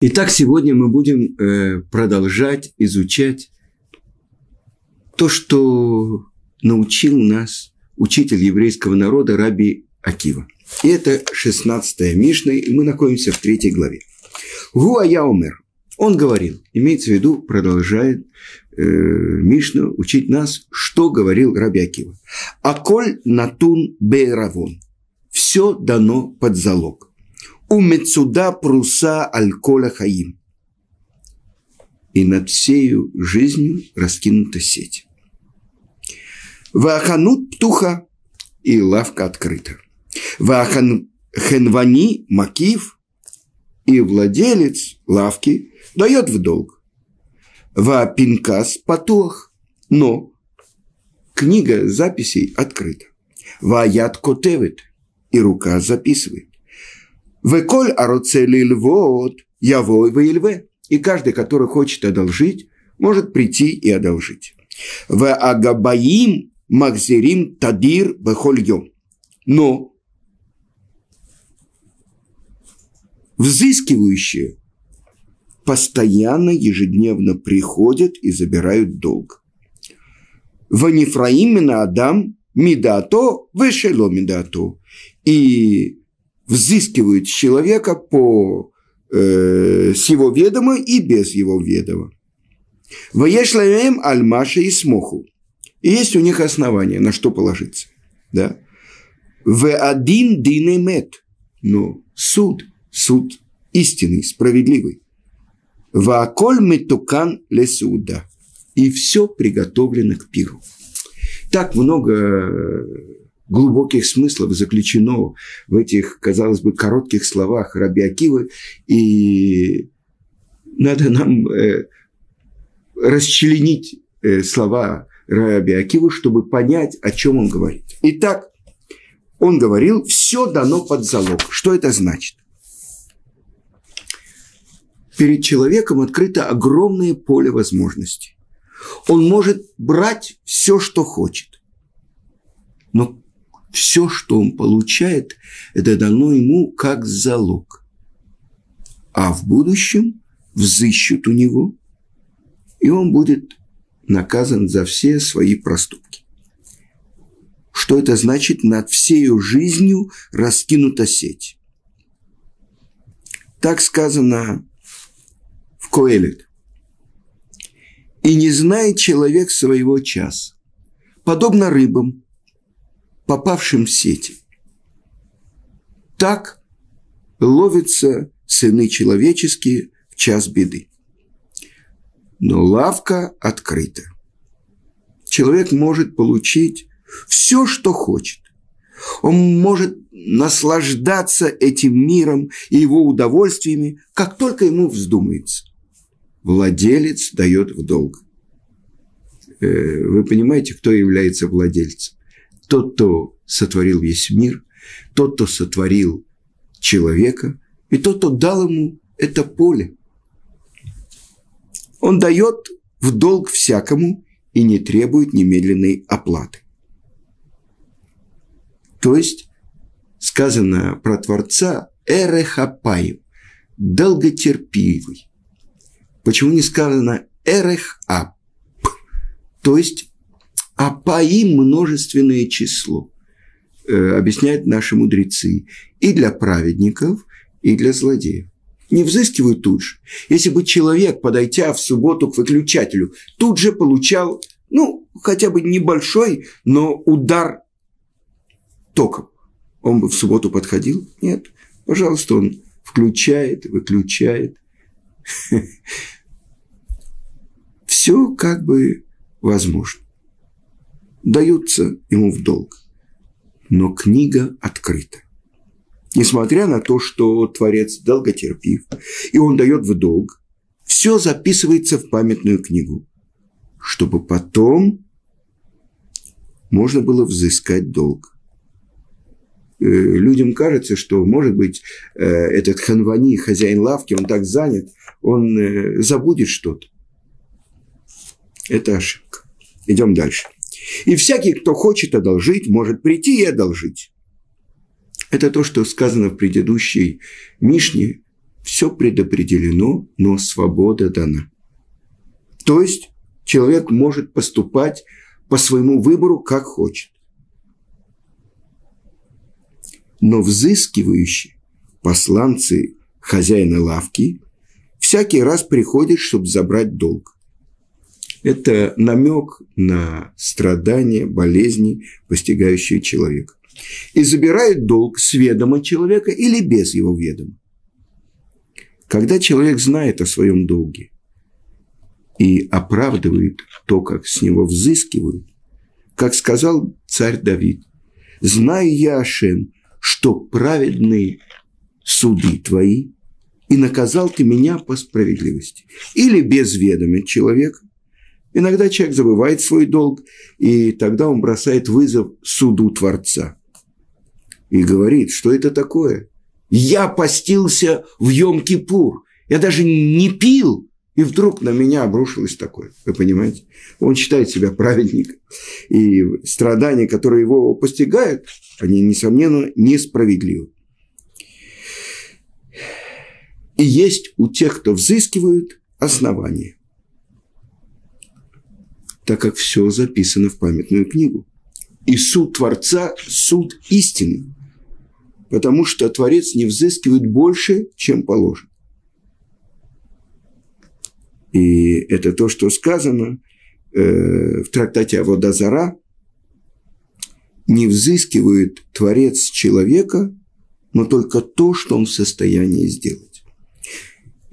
Итак, сегодня мы будем э, продолжать изучать то, что научил нас учитель еврейского народа Раби Акива. И это 16 Мишна, и мы находимся в третьей главе. Гуая умер. Он говорил, имеется в виду, продолжает э, Мишна учить нас, что говорил Раби Акива. Аколь натун бейравон. Все дано под залог. У Мецуда пруса альколя хаим. И над всею жизнью раскинута сеть. Ваханут птуха, и лавка открыта. Вахан хенвани макив, и владелец лавки дает в долг. Ва патуах, но книга записей открыта. Ва котевит, и рука записывает. Веколь ароцели львот, явой вейльве. И каждый, который хочет одолжить, может прийти и одолжить. В агабаим Макзерим Тадир Бехольем. Но взыскивающие постоянно, ежедневно приходят и забирают долг. Ванифраимина Адам Мидато Вешело Мидато. И взыскивают человека по э, с его ведома и без его ведома. Ваешлаем аль-маша и смоху. И есть у них основания, на что положиться. Да? В один динемет. Но суд, суд истинный, справедливый. В аколь метукан лесуда. И все приготовлено к пиру. Так много глубоких смыслов заключено в этих, казалось бы, коротких словах Раби Акивы. И надо нам э, расчленить э, слова Раби Акиву, чтобы понять, о чем он говорит. Итак, он говорил, все дано под залог. Что это значит? Перед человеком открыто огромное поле возможностей. Он может брать все, что хочет. Но все, что он получает, это дано ему как залог. А в будущем взыщут у него, и он будет наказан за все свои проступки. Что это значит? Над всею жизнью раскинута сеть. Так сказано в Коэлет. И не знает человек своего часа. Подобно рыбам, попавшим в сети. Так ловятся сыны человеческие в час беды но лавка открыта. Человек может получить все, что хочет. Он может наслаждаться этим миром и его удовольствиями, как только ему вздумается. Владелец дает в долг. Э, вы понимаете, кто является владельцем? Тот, кто сотворил весь мир, тот, кто сотворил человека, и тот, кто дал ему это поле – он дает в долг всякому и не требует немедленной оплаты. То есть сказано про Творца Эрехапаев, долготерпивый. Почему не сказано Эрехап? То есть Апаим множественное число, э, объясняют наши мудрецы, и для праведников, и для злодеев не взыскивают тут же. Если бы человек, подойдя в субботу к выключателю, тут же получал, ну, хотя бы небольшой, но удар током, он бы в субботу подходил? Нет. Пожалуйста, он включает, выключает. Все как бы возможно. Даются ему в долг. Но книга открыта. Несмотря на то, что Творец долготерпив, и он дает в долг, все записывается в памятную книгу, чтобы потом можно было взыскать долг. Э, людям кажется, что, может быть, э, этот ханвани, хозяин лавки, он так занят, он э, забудет что-то. Это ошибка. Идем дальше. И всякий, кто хочет одолжить, может прийти и одолжить. Это то, что сказано в предыдущей Мишне, все предопределено, но свобода дана. То есть человек может поступать по своему выбору, как хочет. Но взыскивающие посланцы хозяина лавки всякий раз приходят, чтобы забрать долг. Это намек на страдания, болезни, постигающие человека. И забирают долг с ведома человека или без его ведома. Когда человек знает о своем долге и оправдывает то, как с него взыскивают, как сказал царь Давид, «Знаю я, Ашем, что праведные суды твои, и наказал ты меня по справедливости». Или без ведома человека. Иногда человек забывает свой долг, и тогда он бросает вызов суду Творца. И говорит, что это такое – я постился в Йом-Кипур. Я даже не пил, и вдруг на меня обрушилось такое. Вы понимаете? Он считает себя праведником. И страдания, которые его постигают, они, несомненно, несправедливы. И есть у тех, кто взыскивают, основания. Так как все записано в памятную книгу. И суд Творца – суд истины потому что Творец не взыскивает больше, чем положено. И это то, что сказано э, в трактате Аводазара. Не взыскивает Творец человека, но только то, что он в состоянии сделать.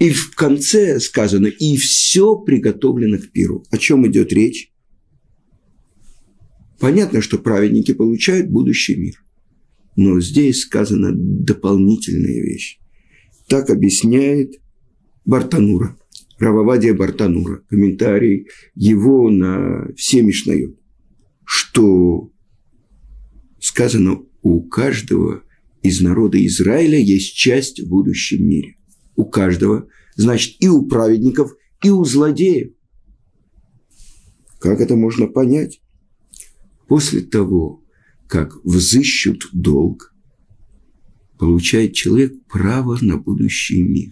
И в конце сказано, и все приготовлено к пиру. О чем идет речь? Понятно, что праведники получают будущий мир. Но здесь сказана дополнительная вещь. Так объясняет Бартанура, Рававадия Бартанура, комментарий его на все Мишнайот, что сказано у каждого из народа Израиля есть часть в будущем мире. У каждого, значит, и у праведников, и у злодеев. Как это можно понять? После того, как взыщут долг, получает человек право на будущий мир.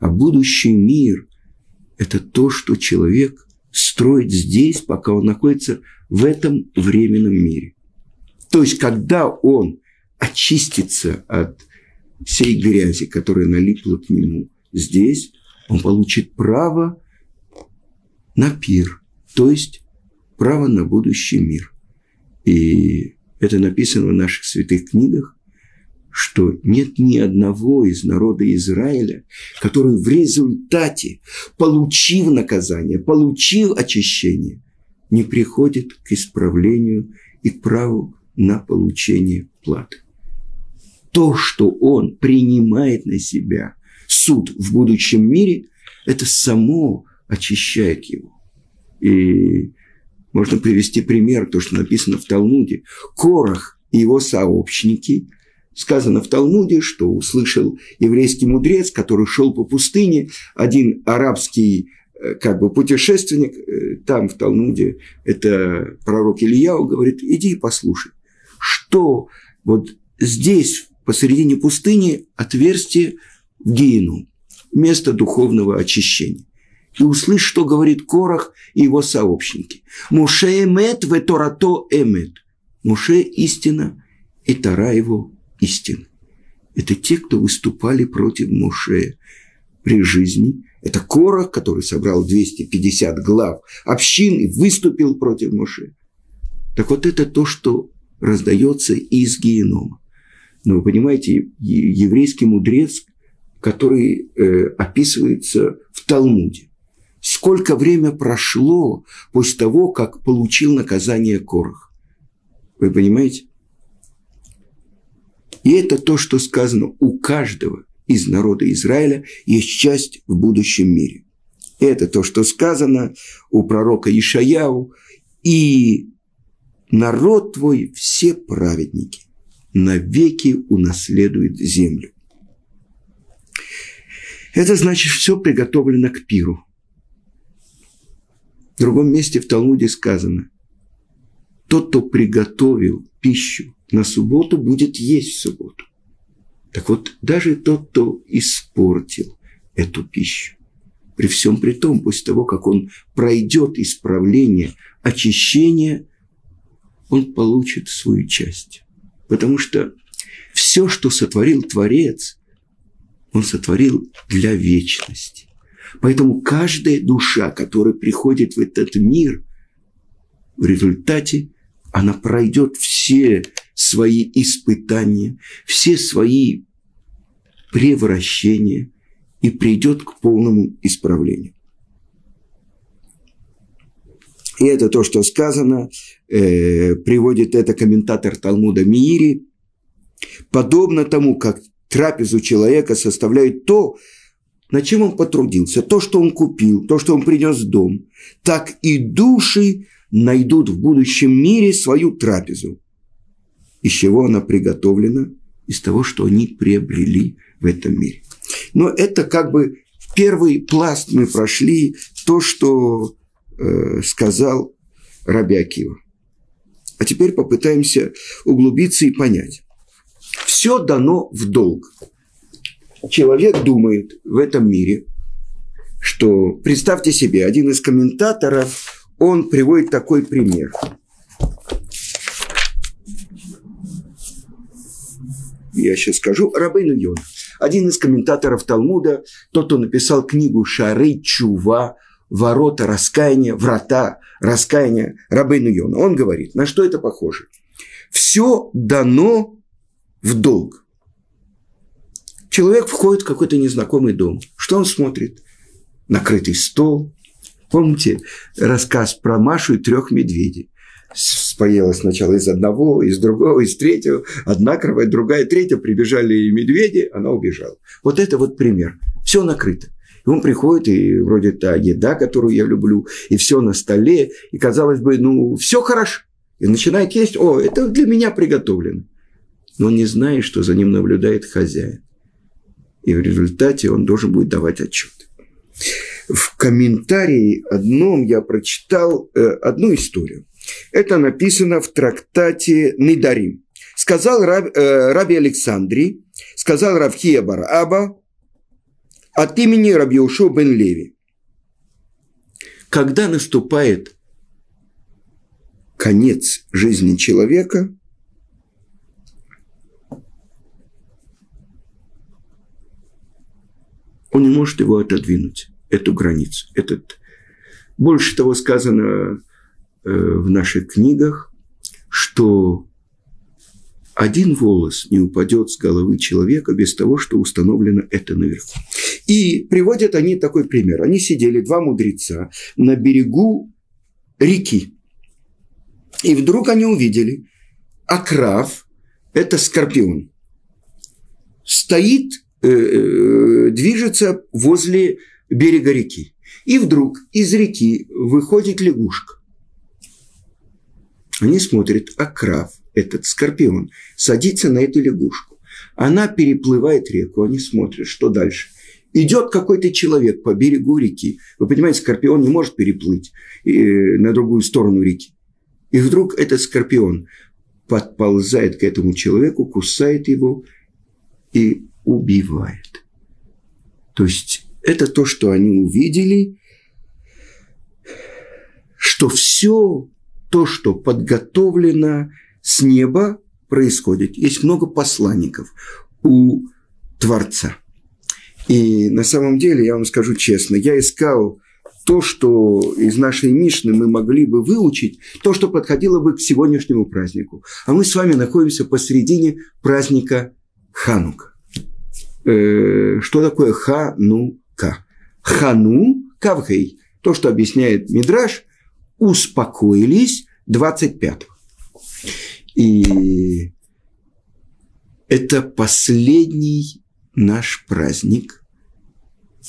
А будущий мир – это то, что человек строит здесь, пока он находится в этом временном мире. То есть, когда он очистится от всей грязи, которая налипла к нему здесь, он получит право на пир, то есть право на будущий мир. И это написано в наших святых книгах, что нет ни одного из народа Израиля, который в результате, получив наказание, получив очищение, не приходит к исправлению и к праву на получение платы. То, что он принимает на себя суд в будущем мире, это само очищает его. И можно привести пример, то, что написано в Талмуде. Корах и его сообщники, сказано в Талмуде, что услышал еврейский мудрец, который шел по пустыне, один арабский э, как бы путешественник, э, там в Талмуде, это пророк Ильяу, говорит, иди и послушай, что вот здесь, посередине пустыни, отверстие в Гиену, место духовного очищения и услышь, что говорит Корах и его сообщники. Муше эмет в Торато эмет. Муше истина, и Тара его истина. Это те, кто выступали против Муше при жизни. Это Корах, который собрал 250 глав общин и выступил против Муше. Так вот это то, что раздается из генома. Но вы понимаете, еврейский мудрец, который э, описывается в Талмуде сколько время прошло после того, как получил наказание Корах. Вы понимаете? И это то, что сказано у каждого из народа Израиля есть часть в будущем мире. Это то, что сказано у пророка Ишаяу. И народ твой все праведники навеки унаследует землю. Это значит, все приготовлено к пиру – в другом месте в Талмуде сказано, тот, кто приготовил пищу на субботу, будет есть в субботу. Так вот, даже тот, кто испортил эту пищу, при всем при том, после того, как он пройдет исправление, очищение, он получит свою часть. Потому что все, что сотворил Творец, он сотворил для вечности. Поэтому каждая душа, которая приходит в этот мир, в результате она пройдет все свои испытания, все свои превращения и придет к полному исправлению. И это то, что сказано, э, приводит это комментатор Талмуда Миири, подобно тому, как трапезу человека составляет то, над чем он потрудился, то, что он купил, то, что он принес в дом, так и души найдут в будущем мире свою трапезу. Из чего она приготовлена? Из того, что они приобрели в этом мире. Но это как бы первый пласт мы прошли, то, что э, сказал Раби Акива. А теперь попытаемся углубиться и понять. Все дано в долг. Человек думает в этом мире, что, представьте себе, один из комментаторов, он приводит такой пример. Я сейчас скажу, Рабейну Йон. Один из комментаторов Талмуда, тот, кто написал книгу «Шары Чува», «Ворота раскаяния», «Врата раскаяния» Рабейну Йона. Он говорит, на что это похоже? Все дано в долг. Человек входит в какой-то незнакомый дом. Что он смотрит? Накрытый стол. Помните рассказ про Машу и трех медведей? Споела сначала из одного, из другого, из третьего. Одна кровать, другая, третья. Прибежали и медведи, она убежала. Вот это вот пример. Все накрыто. Он приходит, и вроде та еда, которую я люблю, и все на столе, и казалось бы, ну, все хорошо. И начинает есть, о, это для меня приготовлено но он не знает, что за ним наблюдает хозяин. И в результате он должен будет давать отчет. В комментарии одном я прочитал э, одну историю. Это написано в трактате Нидарим. Сказал раб, э, Раби Александрий, сказал Равхия Бараба от имени Рабиушу бен Леви. Когда наступает конец жизни человека, он не может его отодвинуть, эту границу. Этот... Больше того сказано э, в наших книгах, что один волос не упадет с головы человека без того, что установлено это наверху. И приводят они такой пример. Они сидели, два мудреца, на берегу реки. И вдруг они увидели, окрав – это скорпион. Стоит Э, э, движется возле берега реки. И вдруг из реки выходит лягушка. Они смотрят, а крав, этот скорпион, садится на эту лягушку. Она переплывает реку, они смотрят, что дальше. Идет какой-то человек по берегу реки. Вы понимаете, скорпион не может переплыть э, на другую сторону реки. И вдруг этот скорпион подползает к этому человеку, кусает его и убивает. То есть это то, что они увидели, что все то, что подготовлено с неба, происходит. Есть много посланников у Творца. И на самом деле, я вам скажу честно, я искал то, что из нашей Мишны мы могли бы выучить, то, что подходило бы к сегодняшнему празднику. А мы с вами находимся посередине праздника Ханука э, что такое ханука. Хану, кавхей, то, что объясняет Мидраш, успокоились 25-го. И это последний наш праздник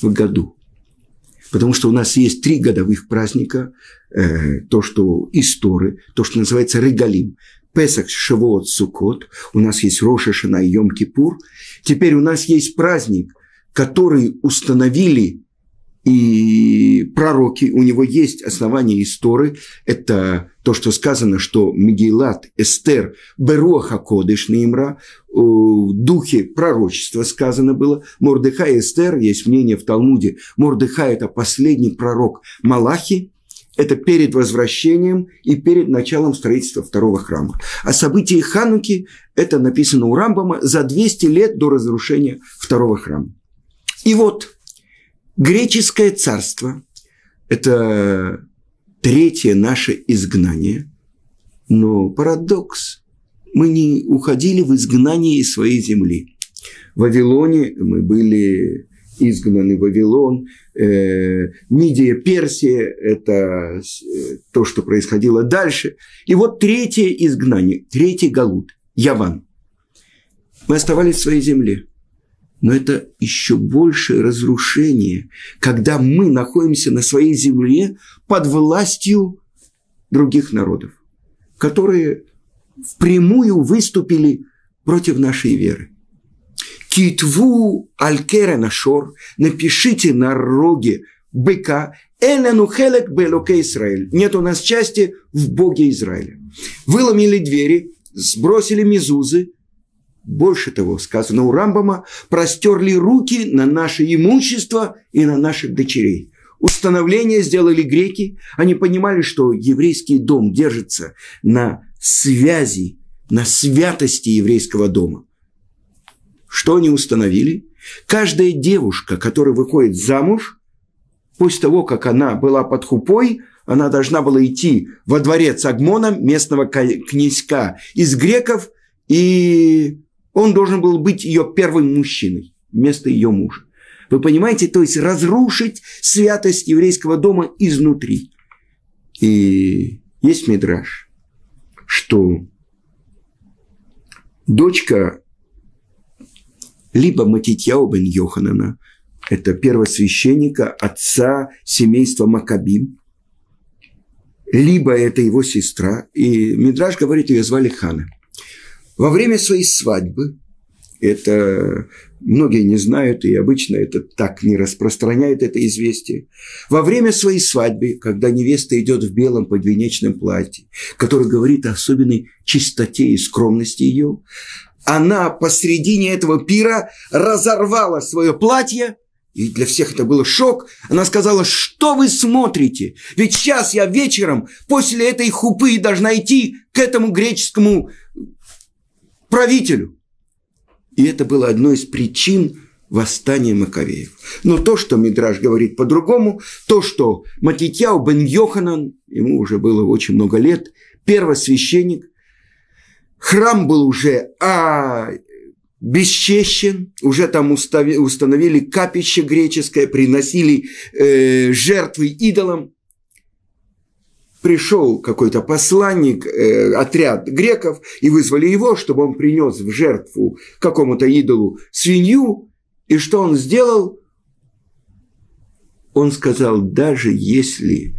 в году. Потому что у нас есть три годовых праздника, э, то, что истории, то, что называется регалим. Песах, Шавуот, Сукот, у нас есть Роша, Шана и Йом-Кипур. Теперь у нас есть праздник, который установили и пророки, у него есть основания истории. Это то, что сказано, что Мегилат, Эстер, Беруаха Кодыш Нимра, в духе пророчества сказано было. Мордыхай Эстер, есть мнение в Талмуде, Мордыхай – это последний пророк Малахи, это перед возвращением и перед началом строительства второго храма. А события Хануки – это написано у Рамбама за 200 лет до разрушения второго храма. И вот греческое царство – это третье наше изгнание. Но парадокс – мы не уходили в изгнание из своей земли. В Вавилоне мы были изгнаны Вавилон, э, Мидия, Персия – это э, то, что происходило дальше. И вот третье изгнание, третий Галут – Яван. Мы оставались в своей земле. Но это еще большее разрушение, когда мы находимся на своей земле под властью других народов, которые впрямую выступили против нашей веры. Китву алькера нашор, напишите на роге быка, Элену хелек белоке Израиль. Нет у нас части в Боге Израиля. Выломили двери, сбросили мизузы, больше того, сказано у Рамбама, простерли руки на наше имущество и на наших дочерей. Установление сделали греки. Они понимали, что еврейский дом держится на связи, на святости еврейского дома. Что они установили? Каждая девушка, которая выходит замуж, после того, как она была под хупой, она должна была идти во дворец Агмона, местного князька из греков, и он должен был быть ее первым мужчиной вместо ее мужа. Вы понимаете, то есть разрушить святость еврейского дома изнутри. И есть мидраж, что дочка либо Матитьяу бен Йоханана, это первосвященника, отца семейства Макабим, либо это его сестра, и Мидраж говорит, ее звали Хана – во время своей свадьбы, это многие не знают, и обычно это так не распространяет это известие. Во время своей свадьбы, когда невеста идет в белом подвенечном платье, которое говорит о особенной чистоте и скромности ее, она посредине этого пира разорвала свое платье, и для всех это был шок. Она сказала, что вы смотрите? Ведь сейчас я вечером после этой хупы должна идти к этому греческому правителю. И это было одной из причин восстания Маковеев. Но то, что Мидраш говорит по-другому, то, что Матитяу бен Йоханан, ему уже было очень много лет, первосвященник, храм был уже а, бесчещен, уже там установили капище греческое, приносили э, жертвы идолам пришел какой-то посланник, э, отряд греков, и вызвали его, чтобы он принес в жертву какому-то идолу свинью. И что он сделал? Он сказал, даже если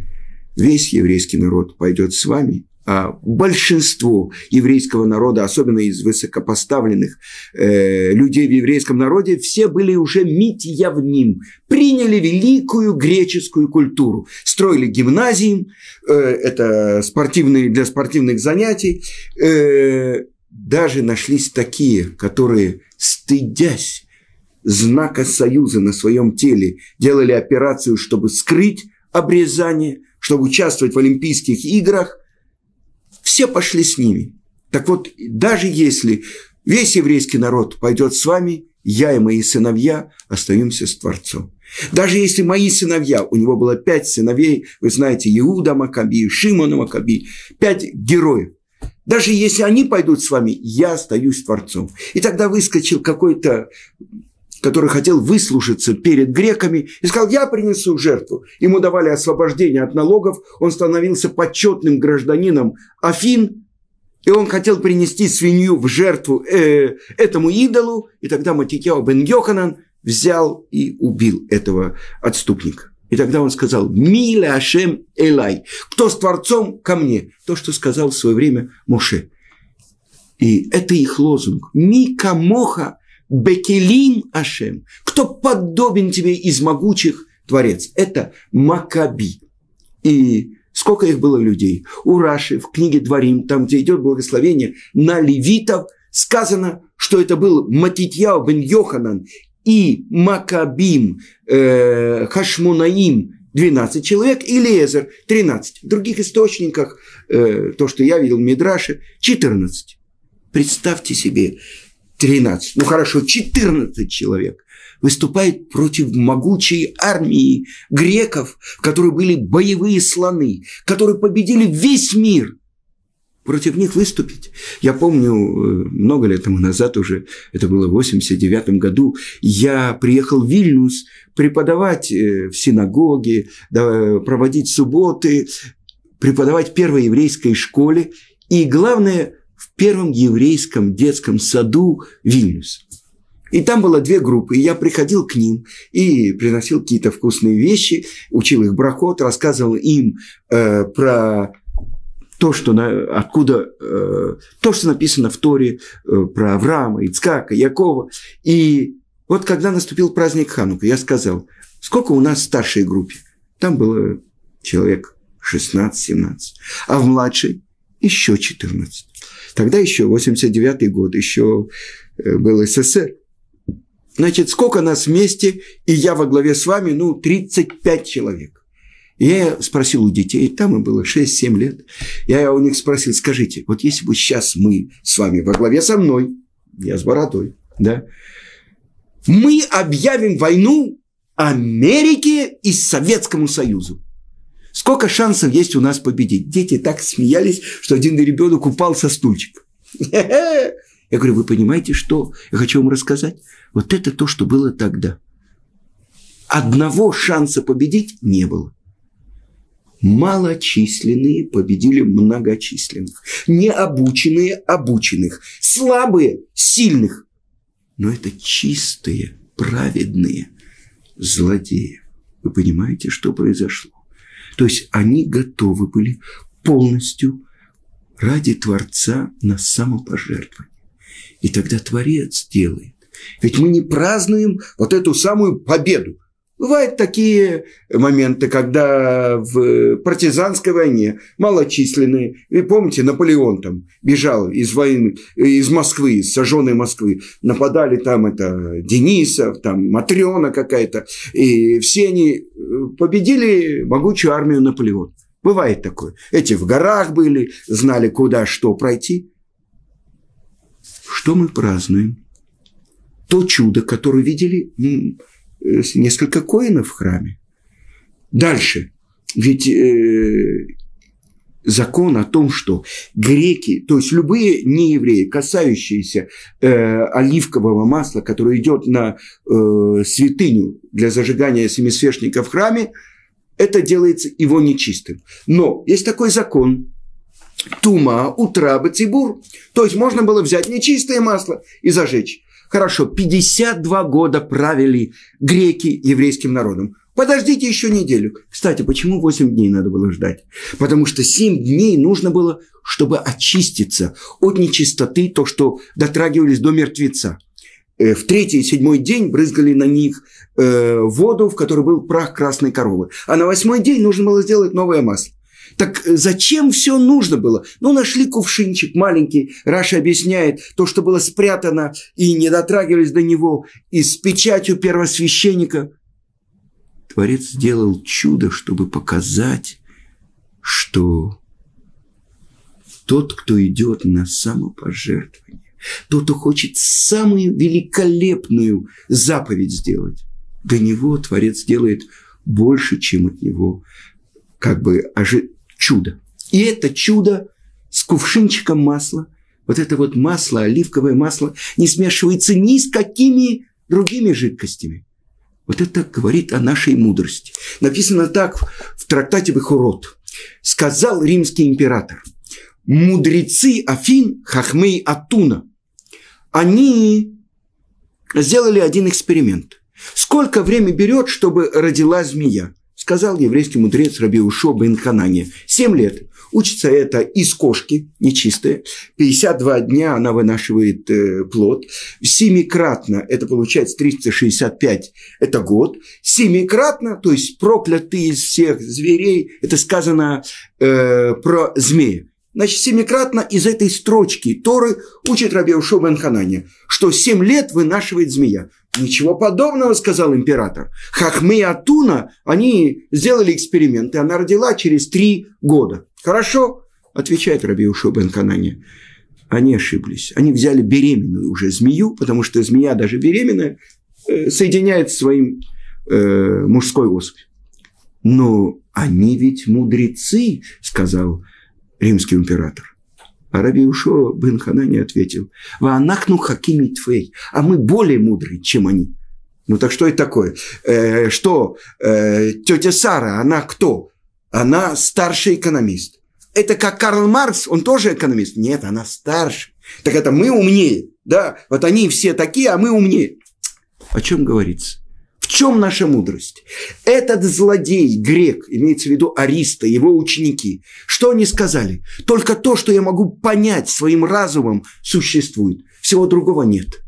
весь еврейский народ пойдет с вами, а большинство еврейского народа, особенно из высокопоставленных э, людей в еврейском народе, все были уже митьявним, приняли великую греческую культуру, строили гимназии, э, это спортивные для спортивных занятий, э, даже нашлись такие, которые, стыдясь знака союза на своем теле, делали операцию, чтобы скрыть обрезание, чтобы участвовать в Олимпийских играх – все пошли с ними. Так вот, даже если весь еврейский народ пойдет с вами, я и мои сыновья остаемся с Творцом. Даже если мои сыновья, у него было пять сыновей, вы знаете, Иуда Макаби, Шимона Макаби, пять героев. Даже если они пойдут с вами, я остаюсь Творцом. И тогда выскочил какой-то который хотел выслушаться перед греками, и сказал, я принесу жертву. Ему давали освобождение от налогов, он становился почетным гражданином Афин, и он хотел принести свинью в жертву э, этому идолу, и тогда Матикяо бен Йоханан взял и убил этого отступника. И тогда он сказал, «Миле Ашем Элай». Кто с Творцом ко мне? То, что сказал в свое время Моше. И это их лозунг. «Мика моха Бекелим Ашем, кто подобен тебе из могучих Творец. Это Макаби. И сколько их было людей? У Раши в книге Дворим, там, где идет благословение на левитов, сказано, что это был Матитьяу бен Йоханан и Макабим э, Хашмунаим 12 человек, и Лезер 13. В других источниках, э, то, что я видел в Мидраше, 14. Представьте себе, 13, ну хорошо, 14 человек выступает против могучей армии греков, которые были боевые слоны, которые победили весь мир – против них выступить. Я помню, э, много лет тому назад уже, это было в 89 году, я приехал в Вильнюс преподавать э, в синагоге, проводить субботы, преподавать в первой еврейской школе. И, главное, в первом еврейском детском саду Вильнюс. И там было две группы, и я приходил к ним и приносил какие-то вкусные вещи, учил их брахот, рассказывал им э, про то, что на, откуда, э, то, что написано в Торе э, про Авраама, Ицкака, Якова. И вот когда наступил праздник Ханука, я сказал, сколько у нас в старшей группе? Там было человек 16-17, а в младшей еще 14. Тогда еще 89 год, еще э, был СССР. Значит, сколько нас вместе, и я во главе с вами, ну, 35 человек. Я спросил у детей, там им было 6-7 лет, я у них спросил, скажите, вот если бы сейчас мы с вами во главе со мной, я с бородой, да, мы объявим войну Америке и Советскому Союзу. Сколько шансов есть у нас победить? Дети так смеялись, что один ребенок упал со стульчика. Я говорю, вы понимаете, что я хочу вам рассказать? Вот это то, что было тогда. Одного шанса победить не было малочисленные победили многочисленных, необученные обученных, слабые сильных. Но это чистые, праведные злодеи. Вы понимаете, что произошло? То есть они готовы были полностью ради Творца на самопожертвование. И тогда Творец делает. Ведь мы не празднуем вот эту самую победу. Бывают такие моменты, когда в партизанской войне малочисленные, вы помните, Наполеон там бежал из войны, из Москвы, из сожженной Москвы, нападали там это Денисов, там Матрена какая-то, и все они э, победили могучую армию Наполеона. Бывает такое. Эти в горах были, знали, куда что пройти. Что мы празднуем? То чудо, которое видели несколько коинов в храме. Дальше. Ведь э, закон о том, что греки, то есть любые неевреи, касающиеся э, оливкового масла, которое идет на э, святыню для зажигания семисвечника в храме, это делается его нечистым. Но есть такой закон, тума, утраба, цибур. То есть можно было взять нечистое масло и зажечь. Хорошо, 52 года правили греки еврейским народом. Подождите еще неделю. Кстати, почему 8 дней надо было ждать? Потому что 7 дней нужно было, чтобы очиститься от нечистоты, то, что дотрагивались до мертвеца. Э, в третий и седьмой день брызгали на них э, воду, в которой был прах красной коровы. А на восьмой день нужно было сделать новое масло. Так э, зачем все нужно было? Ну, нашли кувшинчик маленький. Раша объясняет, то, что было спрятано и не дотрагивались до него, и с печатью первосвященника. Творец сделал чудо, чтобы показать, что тот, кто идет на самопожертвование, тот, кто хочет самую великолепную заповедь сделать, до него Творец делает больше, чем от него как бы ожи чудо. И это чудо с кувшинчиком масла, вот это вот масло, оливковое масло, не смешивается ни с какими другими жидкостями. Вот это говорит о нашей мудрости. Написано так в трактате Бехурот. Сказал римский император. Мудрецы Афин, Хахмей Атуна, они сделали один эксперимент. Сколько времени берет, чтобы родила змея? Сказал еврейский мудрец Раби Ушо бен Ханане. Семь лет. Учится это из кошки, нечистая. 52 дня она вынашивает э, плод. Семикратно, это получается 365, это год. Семикратно, то есть проклятый из всех зверей, это сказано э, про змея. Значит, семикратно из этой строчки Торы учит Раби Ушо бен Ханане, что семь лет вынашивает змея. Ничего подобного, сказал император. Хахмы и Атуна, они сделали эксперимент, и она родила через три года. Хорошо, отвечает Раби Ушо бен Ханане. Они ошиблись. Они взяли беременную уже змею, потому что змея даже беременная э, соединяет своим э, мужской особь. Но они ведь мудрецы, сказал римский император. А Раби Ушо бен Ханани ответил, «Ваанахну хакими твей», а мы более мудрые, чем они. Ну так что это такое? Э, что э, тетя Сара, она кто? Она старший экономист. Это как Карл Маркс, он тоже экономист? Нет, она старше. Так это мы умнее, да? Вот они все такие, а мы умнее. О чем говорится? В чем наша мудрость? Этот злодей, грек, имеется в виду Ариста, его ученики, что они сказали? Только то, что я могу понять своим разумом, существует. Всего другого нет.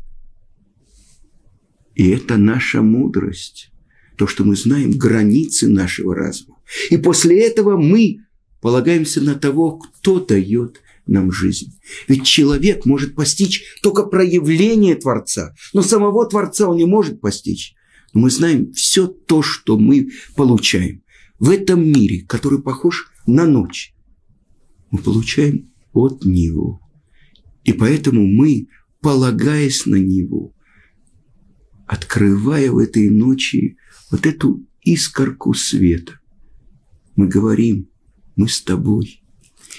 И это наша мудрость. То, что мы знаем границы нашего разума. И после этого мы полагаемся на того, кто дает нам жизнь. Ведь человек может постичь только проявление Творца, но самого Творца он не может постичь мы знаем все то, что мы получаем в этом мире, который похож на ночь. Мы получаем от Него. И поэтому мы, полагаясь на Него, открывая в этой ночи вот эту искорку света, мы говорим, мы с тобой.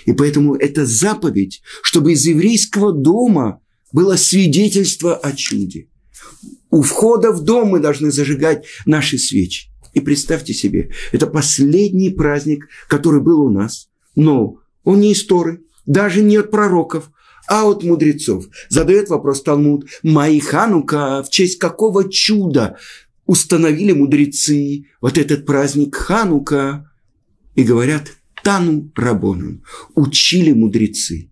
И поэтому это заповедь, чтобы из еврейского дома было свидетельство о чуде – у входа в дом мы должны зажигать наши свечи. И представьте себе, это последний праздник, который был у нас. Но он не из Торы, даже не от пророков, а от мудрецов. Задает вопрос Талмуд. Мои Ханука, в честь какого чуда установили мудрецы вот этот праздник Ханука? И говорят, Тану Рабону. Учили мудрецы.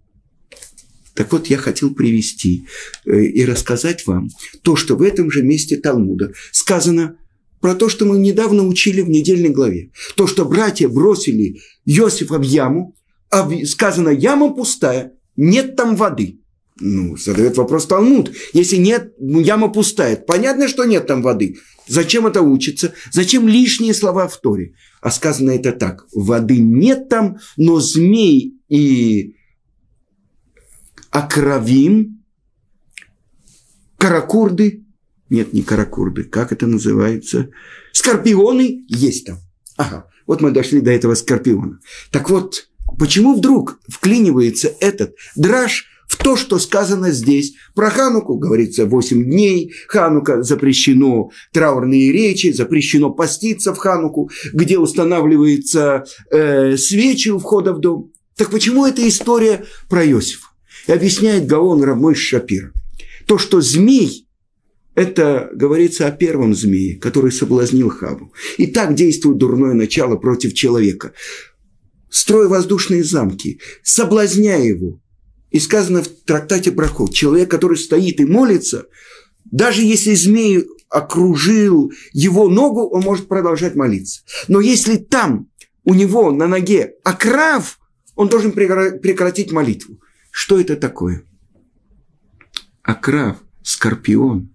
Так вот, я хотел привести э, и рассказать вам то, что в этом же месте Талмуда сказано про то, что мы недавно учили в недельной главе. То, что братья бросили Иосифа в яму, а сказано, яма пустая, нет там воды. Ну, задает вопрос Талмуд. Если нет, яма пустая. Понятно, что нет там воды. Зачем это учится? Зачем лишние слова в Торе? А сказано это так. Воды нет там, но змей и Акравим, каракурды, нет, не каракурды, как это называется, скорпионы есть там. Ага, вот мы дошли до этого скорпиона. Так вот, почему вдруг вклинивается этот драж в то, что сказано здесь. Про Хануку говорится 8 дней, Ханука запрещено траурные речи, запрещено поститься в Хануку, где устанавливаются э, свечи у входа в дом. Так почему эта история про Иосифа? И объясняет Гаон Рамой Шапир. То, что змей, это говорится о первом змее, который соблазнил Хаву. И так действует дурное начало против человека. Строя воздушные замки, соблазняя его. И сказано в трактате Брахот, человек, который стоит и молится, даже если змей окружил его ногу, он может продолжать молиться. Но если там у него на ноге окрав, он должен прекратить молитву. Что это такое? Акрав, скорпион.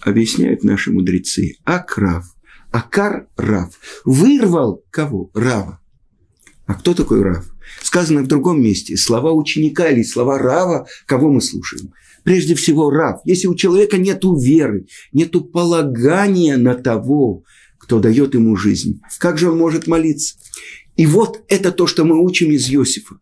Объясняют наши мудрецы. Акрав, Акар Рав. Вырвал кого? Рава. А кто такой Рав? Сказано в другом месте. Слова ученика или слова Рава, кого мы слушаем? Прежде всего Рав. Если у человека нет веры, нет полагания на того, кто дает ему жизнь, как же он может молиться? И вот это то, что мы учим из Иосифа.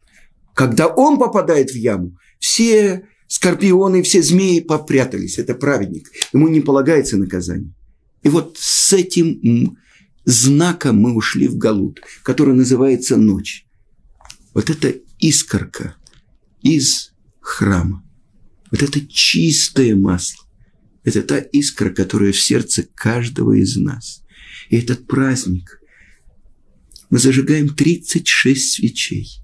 Когда он попадает в яму, все скорпионы, все змеи попрятались. Это праведник. Ему не полагается наказание. И вот с этим знаком мы ушли в Галут, который называется ночь. Вот это искорка из храма. Вот это чистое масло. Это та искра, которая в сердце каждого из нас. И этот праздник мы зажигаем 36 свечей.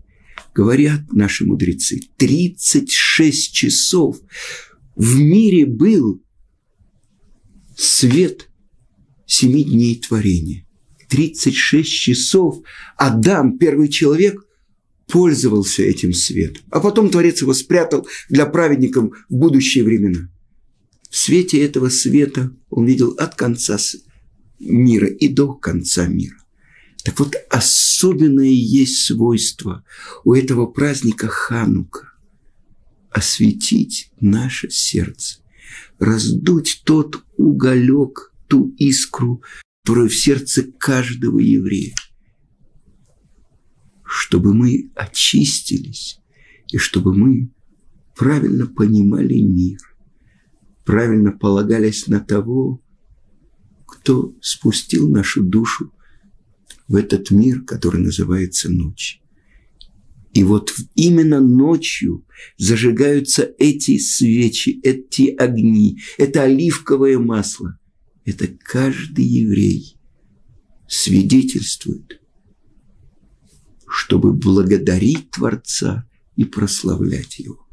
Говорят наши мудрецы, 36 часов в мире был свет семи дней творения. 36 часов Адам, первый человек, пользовался этим светом. А потом Творец его спрятал для праведников в будущие времена. В свете этого света он видел от конца мира и до конца мира. Так вот, особенное есть свойство у этого праздника Ханука – осветить наше сердце, раздуть тот уголек, ту искру, которая в сердце каждого еврея, чтобы мы очистились и чтобы мы правильно понимали мир, правильно полагались на того, кто спустил нашу душу в этот мир, который называется ночь. И вот именно ночью зажигаются эти свечи, эти огни, это оливковое масло. Это каждый еврей свидетельствует, чтобы благодарить Творца и прославлять Его.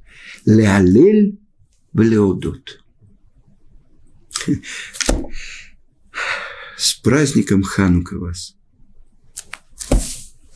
Леалель Блеодот. С праздником Ханука вас!